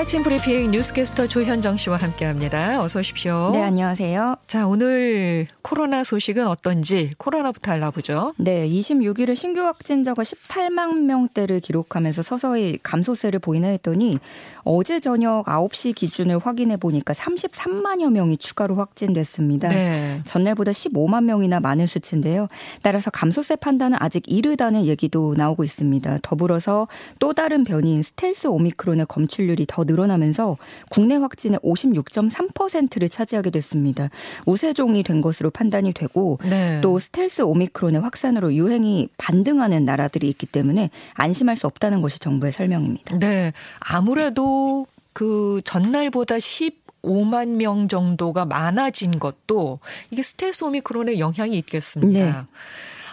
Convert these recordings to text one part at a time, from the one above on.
아침 브리핑 뉴스캐스터 조현정 씨와 함께합니다. 어서 오십시오. 네, 안녕하세요. 자, 오늘 코로나 소식은 어떤지 코로나부터 알아보죠. 네, 26일에 신규 확진자가 18만 명대를 기록하면서 서서히 감소세를 보이나 했더니 어제 저녁 9시 기준을 확인해 보니까 33만여 명이 추가로 확진됐습니다. 네. 전날보다 15만 명이나 많은 수치인데요. 따라서 감소세 판단은 아직 이르다는 얘기도 나오고 있습니다. 더불어서 또 다른 변이인 스텔스 오미크론의 검출률이 더 늘어나면서 국내 확진의 56.3%를 차지하게 됐습니다. 우세종이 된 것으로 판단이 되고 네. 또 스텔스 오미크론의 확산으로 유행이 반등하는 나라들이 있기 때문에 안심할 수 없다는 것이 정부의 설명입니다. 네. 아무래도 그 전날보다 15만 명 정도가 많아진 것도 이게 스텔스 오미크론의 영향이 있겠습니다. 네.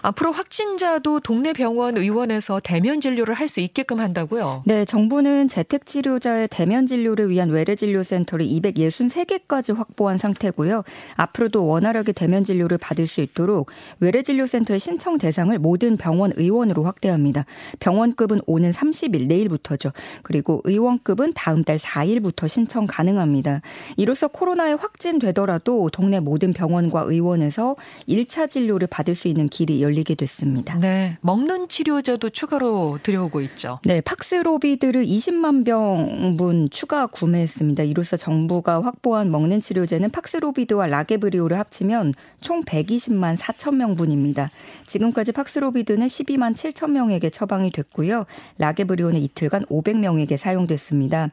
앞으로 확진자도 동네 병원 의원에서 대면 진료를 할 수 있게끔 한다고요? 네, 정부는 재택 치료자의 대면 진료를 위한 외래 진료 센터를 263개까지 확보한 상태고요. 앞으로도 원활하게 대면 진료를 받을 수 있도록 외래 진료 센터의 신청 대상을 모든 병원 의원으로 확대합니다. 병원급은 오는 30일 내일부터죠. 그리고 의원급은 다음 달 4일부터 신청 가능합니다. 이로써 코로나에 확진되더라도 동네 모든 병원과 의원에서 1차 진료를 받을 수 있는 길이 열리게 됐습니다. 네. 먹는 치료제도 추가로 들여오고 있죠. 네. 팍스로비드를 20만 병분 추가 구매했습니다. 이로써 정부가 확보한 먹는 치료제는 팍스로비드와 라게브리오를 합치면 총 120만 4천 명분입니다. 지금까지 팍스로비드는 12만 7천 명에게 처방이 됐고요. 라게브리오는 이틀간 500명에게 사용됐습니다.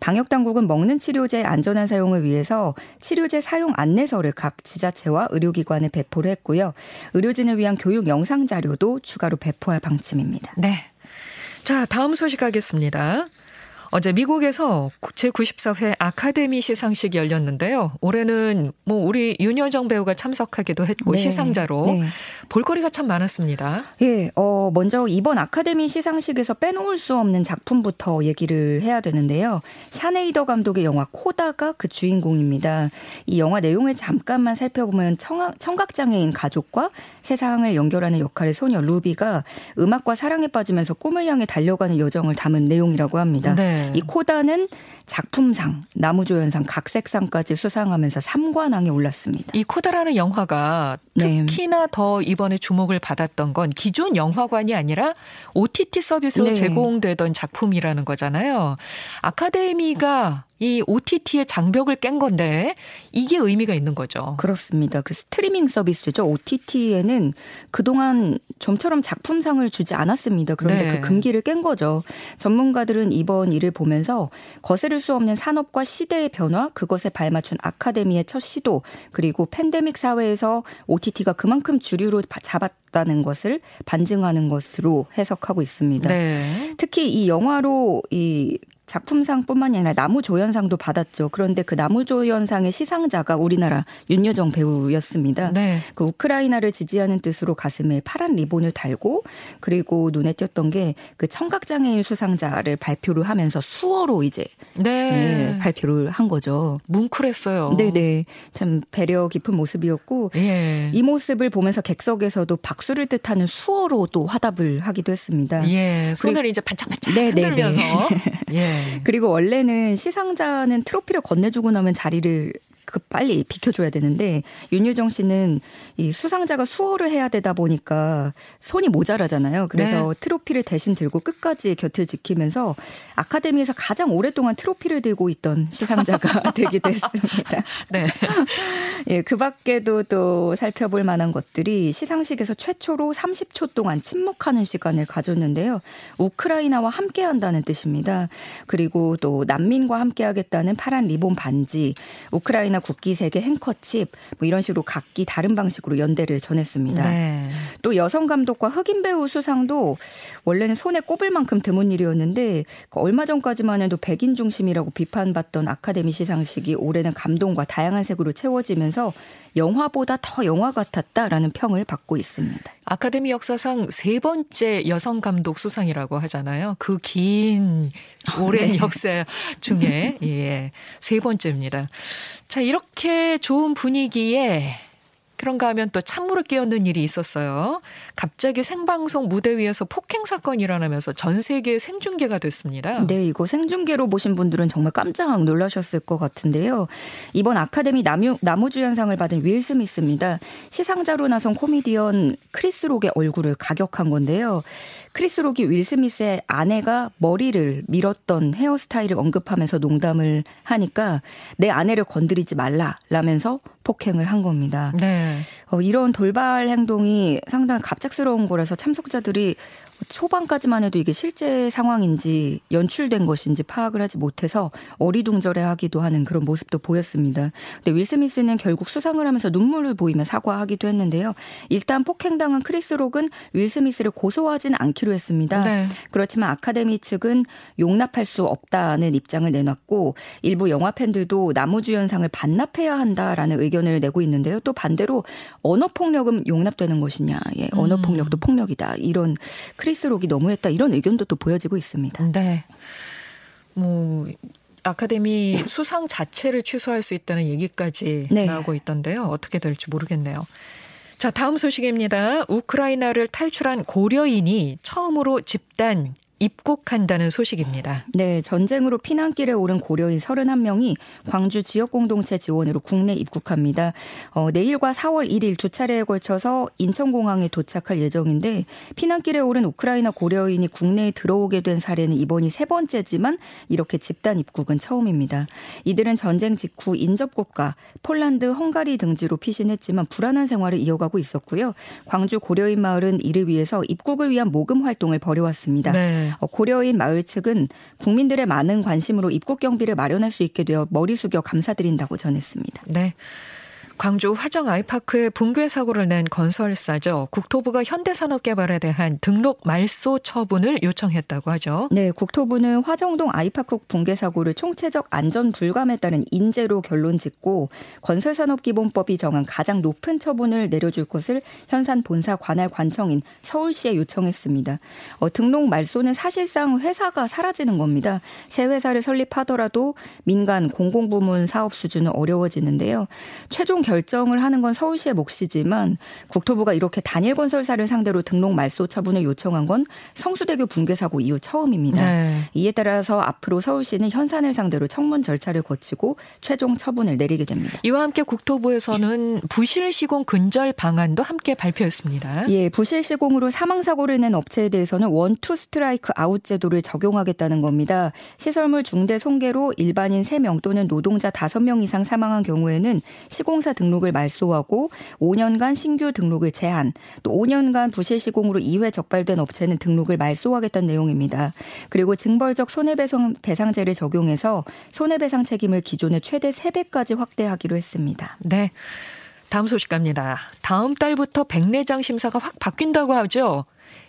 방역 당국은 먹는 치료제 안전한 사용을 위해서 치료제 사용 안내서를 각 지자체와 의료기관에 배포를 했고요. 의료진을 위한 교육 영상 자료도 추가로 배포할 방침입니다. 네. 자, 다음 소식 가겠습니다. 어제 미국에서 제94회 아카데미 시상식이 열렸는데요. 올해는 뭐 우리 윤여정 배우가 참석하기도 했고 네. 시상자로 네. 볼거리가 참 많았습니다. 예, 어 먼저 이번 아카데미 시상식에서 빼놓을 수 없는 작품부터 얘기를 해야 되는데요. 샤네이더 감독의 영화 코다가 그 주인공입니다. 이 영화 내용을 잠깐만 살펴보면 청각 장애인 가족과 세상을 연결하는 역할의 소녀 루비가 음악과 사랑에 빠지면서 꿈을 향해 달려가는 여정을 담은 내용이라고 합니다. 네. 네. 이 코다는 작품상, 나무조연상, 각색상까지 수상하면서 3관왕에 올랐습니다. 이 코다라는 영화가 네. 특히나 네. 더 이번에 주목을 받았던 건 기존 영화관이 아니라 OTT 서비스로 네. 제공되던 작품이라는 거잖아요. 아카데미가 이 OTT의 장벽을 깬 건데 이게 의미가 있는 거죠. 그렇습니다. 그 스트리밍 서비스죠. OTT에는 그동안 좀처럼 작품상을 주지 않았습니다. 그런데 네. 그 금기를 깬 거죠. 전문가들은 이번 일을 보면서 거스를 수 없는 산업과 시대의 변화, 그것에 발맞춘 아카데미의 첫 시도, 그리고 팬데믹 사회에서 OTT가 그만큼 주류로 잡았다는 것을 반증하는 것으로 해석하고 있습니다. 네. 특히 이 영화로 이 작품상뿐만이 아니라 나무조연상도 받았죠. 그런데 그 나무조연상의 시상자가 우리나라 윤여정 배우였습니다. 네. 그 우크라이나를 지지하는 뜻으로 가슴에 파란 리본을 달고 그리고 눈에 띄었던 게 그 청각장애인 수상자를 발표를 하면서 수어로 이제 네. 네, 발표를 한 거죠. 뭉클했어요. 네네. 참 배려 깊은 모습이었고 예. 이 모습을 보면서 객석에서도 박수를 뜻하는 수어로 또 화답을 하기도 했습니다. 예. 손을 이제 반짝반짝 흔들면서 예. 네. 그리고 원래는 시상자는 트로피를 건네주고 나면 자리를 그 빨리 비켜줘야 되는데 윤유정 씨는 이 수상자가 수호를 해야 되다 보니까 손이 모자라잖아요. 그래서 네. 트로피를 대신 들고 끝까지 곁을 지키면서 아카데미에서 가장 오랫동안 트로피를 들고 있던 시상자가 되기도 했습니다. 네. 예, 그 밖에도 또 살펴볼 만한 것들이 시상식에서 최초로 30초 동안 침묵하는 시간을 가졌는데요. 우크라이나와 함께 한다는 뜻입니다. 그리고 또 난민과 함께 하겠다는 파란 리본 반지, 우크라이나 우크라이나 국기색의 행커칩 뭐 이런 식으로 각기 다른 방식으로 연대를 전했습니다. 네. 또 여성 감독과 흑인 배우 수상도 원래는 손에 꼽을 만큼 드문 일이었는데 그 얼마 전까지만 해도 백인 중심이라고 비판받던 아카데미 시상식이 올해는 감동과 다양한 색으로 채워지면서 영화보다 더 영화 같았다라는 평을 받고 있습니다. 아카데미 역사상 세 번째 여성 감독 수상이라고 하잖아요. 그 긴 오랜 네. 역사 중에 예, 세 번째입니다. 자, 이렇게 좋은 분위기에 그런가 하면 또 찬물을 끼얹는 일이 있었어요. 갑자기 생방송 무대 위에서 폭행 사건이 일어나면서 전 세계 생중계가 됐습니다. 네, 이거 생중계로 보신 분들은 정말 깜짝 놀라셨을 것 같은데요. 이번 아카데미 나무, 나무주연상을 받은 윌 스미스입니다. 시상자로 나선 코미디언 크리스 록의 얼굴을 가격한 건데요. 크리스 록이 윌 스미스의 아내가 머리를 밀었던 헤어스타일을 언급하면서 농담을 하니까 내 아내를 건드리지 말라 라면서 폭행을 한 겁니다. 네. 어, 이런 돌발 행동이 상당히 갑작스러운 거라서 참석자들이 초반까지만 해도 이게 실제 상황인지 연출된 것인지 파악을 하지 못해서 어리둥절해 하기도 하는 그런 모습도 보였습니다. 근데 윌 스미스는 결국 수상을 하면서 눈물을 보이며 사과하기도 했는데요. 일단 폭행당한 크리스 록은 윌 스미스를 고소하진 않기로 했습니다. 네. 그렇지만 아카데미 측은 용납할 수 없다는 입장을 내놨고 일부 영화 팬들도 남우주연상을 반납해야 한다라는 의견을 내고 있는데요. 또 반대로 언어 폭력은 용납되는 것이냐. 예, 언어 음. 폭력도 폭력이다. 이런 크리스 록이 너무했다 이런 의견도 또 보여지고 있습니다. 네. 뭐 아카데미 수상 자체를 취소할 수 있다는 얘기까지 네. 나오고 있던데요. 어떻게 될지 모르겠네요. 자, 다음 소식입니다. 우크라이나를 탈출한 고려인이 처음으로 집단 입국한다는 소식입니다. 네, 전쟁으로 피난길에 오른 고려인 31명이 광주 지역 공동체 지원으로 국내 입국합니다. 어, 내일과 4월 1일 두 차례에 걸쳐서 인천공항에 도착할 예정인데 피난길에 오른 우크라이나 고려인이 국내에 들어오게 된 사례는 이번이 세 번째지만 이렇게 집단 입국은 처음입니다. 이들은 전쟁 직후 인접국가 폴란드, 헝가리 등지로 피신했지만 불안한 생활을 이어가고 있었고요. 광주 고려인 마을은 이를 위해서 입국을 위한 모금 활동을 벌여왔습니다. 네. 어, 고려인 마을 측은 국민들의 많은 관심으로 입국 경비를 마련할 수 있게 되어 머리 숙여 감사드린다고 전했습니다. 네. 광주 화정 아이파크에 붕괴 사고를 낸 건설사죠. 국토부가 현대산업개발에 대한 등록 말소 처분을 요청했다고 하죠. 네, 국토부는 화정동 아이파크 붕괴 사고를 총체적 안전 불감에 따른 인재로 결론 짓고 건설산업기본법이 정한 가장 높은 처분을 내려줄 것을 현산 본사 관할 관청인 서울시에 요청했습니다. 어, 등록 말소는 사실상 회사가 사라지는 겁니다. 새 회사를 설립하더라도 민간 공공부문 사업 수주는 어려워지는데요. 최종 결정을 하는 건 서울시의 몫이지만 국토부가 이렇게 단일 건설사를 상대로 등록 말소 처분을 요청한 건 성수대교 붕괴 사고 이후 처음입니다. 네. 이에 따라서 앞으로 서울시는 현산을 상대로 청문 절차를 거치고 최종 처분을 내리게 됩니다. 이와 함께 국토부에서는 부실 시공 근절 방안도 함께 발표했습니다. 예, 부실 시공으로 사망 사고를 낸 업체에 대해서는 원투 스트라이크 아웃 제도를 적용하겠다는 겁니다. 시설물 중대 손괴로 일반인 3명 또는 노동자 5명 이상 사망한 경우에는 시공사 등록을 말소하고 5년간 신규 등록을 제한, 또 5년간 부실 시공으로 2회 적발된 업체는 등록을 말소하겠다는 내용입니다. 그리고 징벌적 손해배상 배상제를 적용해서 손해배상 책임을 기존의 최대 3배까지 확대하기로 했습니다. 네. 다음 소식 갑니다. 다음 달부터 백내장 심사가 확 바뀐다고 하죠.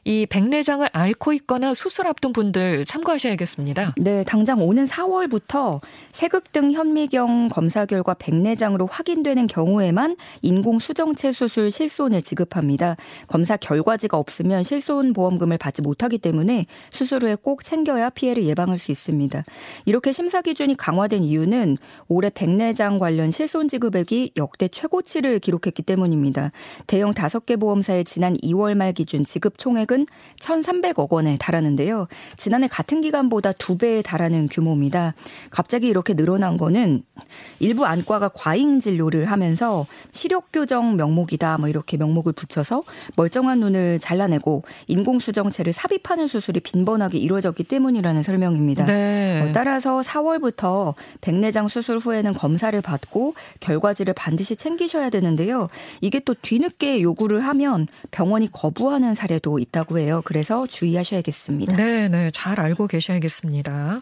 이 백내장을 앓고 있거나 수술 앞둔 분들 참고하셔야겠습니다. 네, 당장 오는 4월부터 세극등 현미경 검사 결과 백내장으로 확인되는 경우에만 인공 수정체 수술 실손을 지급합니다. 검사 결과지가 없으면 실손 보험금을 받지 못하기 때문에 수술 후에 꼭 챙겨야 피해를 예방할 수 있습니다. 이렇게 심사 기준이 강화된 이유는 올해 백내장 관련 실손 지급액이 역대 최고치를 기록했기 때문입니다. 대형 5개 보험사의 지난 2월 말 기준 지급 총액 금액은 1,300억 원에 달하는데요. 지난해 같은 기간보다 두 배에 달하는 규모입니다. 갑자기 이렇게 늘어난 거는 일부 안과가 과잉 진료를 하면서 시력 교정 명목이다 뭐 이렇게 명목을 붙여서 멀쩡한 눈을 잘라내고 인공 수정체를 삽입하는 수술이 빈번하게 이루어졌기 때문이라는 설명입니다. 네. 어, 따라서 4월부터 백내장 수술 후에는 검사를 받고 결과지를 반드시 챙기셔야 되는데요. 이게 또 뒤늦게 요구를 하면 병원이 거부하는 사례도 있다. 있다고 해요. 그래서 주의하셔야겠습니다. 네, 네. 잘 알고 계셔야겠습니다.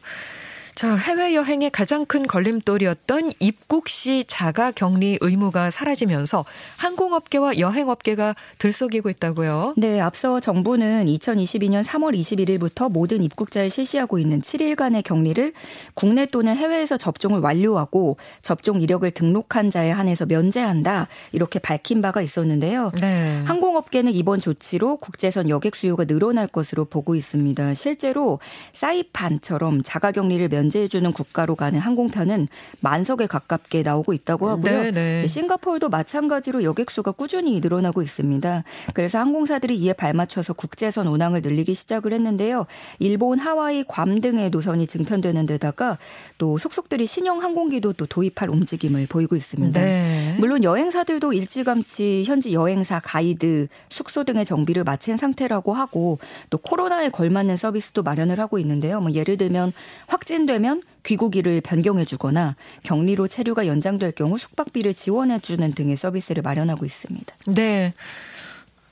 자, 해외여행의 가장 큰 걸림돌이었던 입국 시 자가 격리 의무가 사라지면서 항공업계와 여행업계가 들썩이고 있다고요? 네, 앞서 정부는 2022년 3월 21일부터 모든 입국자에 실시하고 있는 7일간의 격리를 국내 또는 해외에서 접종을 완료하고 접종 이력을 등록한 자에 한해서 면제한다. 이렇게 밝힌 바가 있었는데요. 네. 항공업계는 이번 조치로 국제선 여객 수요가 늘어날 것으로 보고 있습니다. 실제로 사이판처럼 자가 격리를 면 견제해주는 국가로 가는 항공편은 만석에 가깝게 나오고 있다고 하고요. 네네. 네. 싱가포르도 마찬가지로 여객 수가 꾸준히 늘어나고 있습니다. 그래서 항공사들이 이에 발맞춰서 국제선 운항을 늘리기 시작을 했는데요. 일본, 하와이, 괌 등의 노선이 증편되는 데다가 또 속속들이 신형 항공기도 또 도입할 움직임을 보이고 있습니다. 네. 물론 여행사들도 일찌감치 현지 여행사, 가이드, 숙소 등의 정비를 마친 상태라고 하고 또 코로나에 걸맞는 서비스도 마련을 하고 있는데요. 뭐 예를 들면 확진 되면 귀국일을 변경해 주거나 격리로 체류가 연장될 경우 숙박비를 지원해 주는 등의 서비스를 마련하고 있습니다. 네.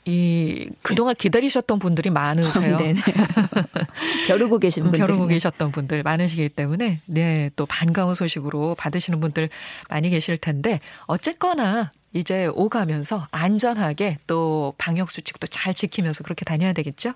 이 그동안 기다리셨던 분들이 많으세요. 네 벼르고 계신 분들. 벼르고 계셨던 분들 많으시기 때문에 네, 또 반가운 소식으로 받으시는 분들 많이 계실 텐데 어쨌거나 이제 오가면서 안전하게 또 방역 수칙도 잘 지키면서 그렇게 다녀야 되겠죠?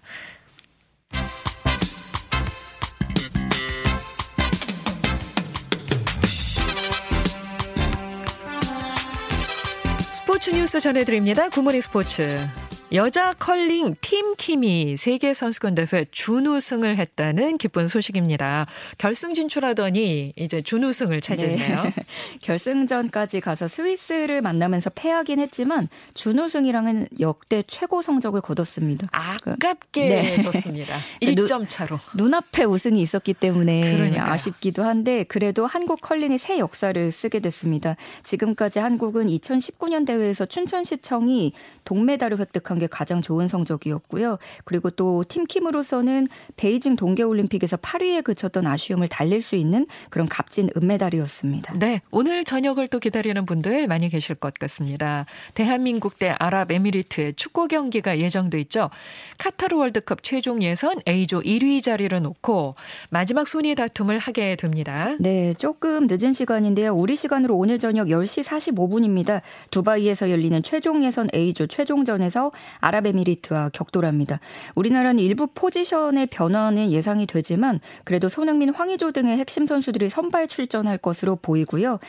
스포츠 뉴스 전해드립니다. 굿모닝 스포츠. 여자 컬링 팀킴이 세계 선수권 대회 준우승을 했다는 기쁜 소식입니다. 결승 진출하더니 이제 준우승을 차지했네요. 네. 결승전까지 가서 스위스를 만나면서 패하긴 했지만 준우승이라는 역대 최고 성적을 거뒀습니다. 아깝게 네. 졌습니다. 1점 차로. 눈앞에 우승이 있었기 때문에 그러니까요. 아쉽기도 한데 그래도 한국 컬링의 새 역사를 쓰게 됐습니다. 지금까지 한국은 2019년 대회에서 춘천시청이 동메달을 획득한 게 가장 좋은 성적이었고요. 그리고 또 팀킴으로서는 베이징 동계올림픽에서 8위에 그쳤던 아쉬움을 달랠 수 있는 그런 값진 은메달이었습니다. 네, 오늘 저녁을 또 기다리는 분들 많이 계실 것 같습니다. 대한민국 대 아랍에미리트의 축구 경기가 예정돼 있죠. 카타르 월드컵 최종 예선 A조 1위 자리를 놓고 마지막 순위 다툼을 하게 됩니다. 네, 조금 늦은 시간인데요. 우리 시간으로 오늘 저녁 10시 45분입니다. 두바이에서 열리는 최종 예선 A조 최종전에서 아랍에미리트와 격돌합니다. 우리나라는 일부 포지션의 변화는 예상이 되지만 그래도 손흥민, 황의조 등의 핵심 선수들이 선발 출전할 것으로 보이고요.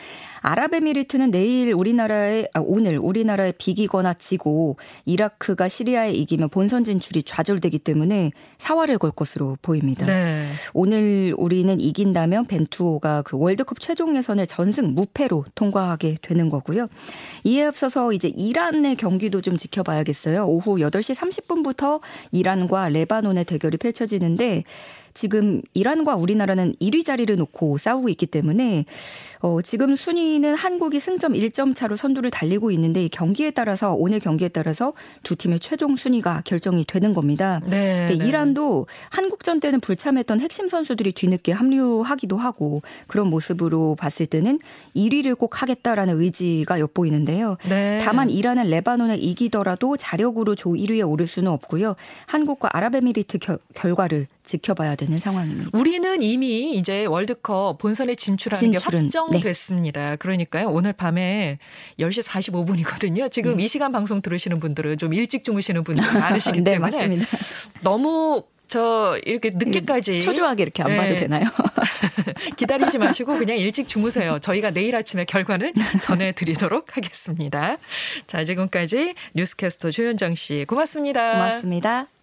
아랍에미리트는 내일 우리나라에 아, 오늘 우리나라에 비기거나 지고 이라크가 시리아에 이기면 본선 진출이 좌절되기 때문에 사활을 걸 것으로 보입니다. 네. 오늘 우리는 이긴다면 벤투호가 그 월드컵 최종 예선을 전승 무패로 통과하게 되는 거고요. 이에 앞서서 이제 이란의 경기도 좀 지켜봐야겠어요. 오후 8시 30분부터 이란과 레바논의 대결이 펼쳐지는데 지금 이란과 우리나라는 1위 자리를 놓고 싸우고 있기 때문에 어, 지금 순위는 한국이 승점 1점 차로 선두를 달리고 있는데 이 경기에 따라서 오늘 경기에 따라서 두 팀의 최종 순위가 결정이 되는 겁니다. 네, 네. 이란도 한국전 때는 불참했던 핵심 선수들이 뒤늦게 합류하기도 하고 그런 모습으로 봤을 때는 1위를 꼭 하겠다라는 의지가 엿보이는데요. 네. 다만 이란은 레바논에 이기더라도 자력으로 조 1위에 오를 수는 없고요. 한국과 아랍에미리트 겨, 결과를 지켜봐야 되는 상황입니다. 우리는 이미 이제 월드컵 본선에 진출하는 진출은, 게 확정됐습니다. 네. 그러니까요. 오늘 밤에 10시 45분이거든요. 지금 네. 이 시간 방송 들으시는 분들은 좀 일찍 주무시는 분들 많으시기 네, 때문에 맞습니다. 너무 저 이렇게 늦게까지 초조하게 이렇게 안 네. 봐도 되나요? 기다리지 마시고 그냥 일찍 주무세요. 저희가 내일 아침에 결과를 전해드리도록 하겠습니다. 자 지금까지 뉴스캐스터 조현정 씨 고맙습니다. 고맙습니다.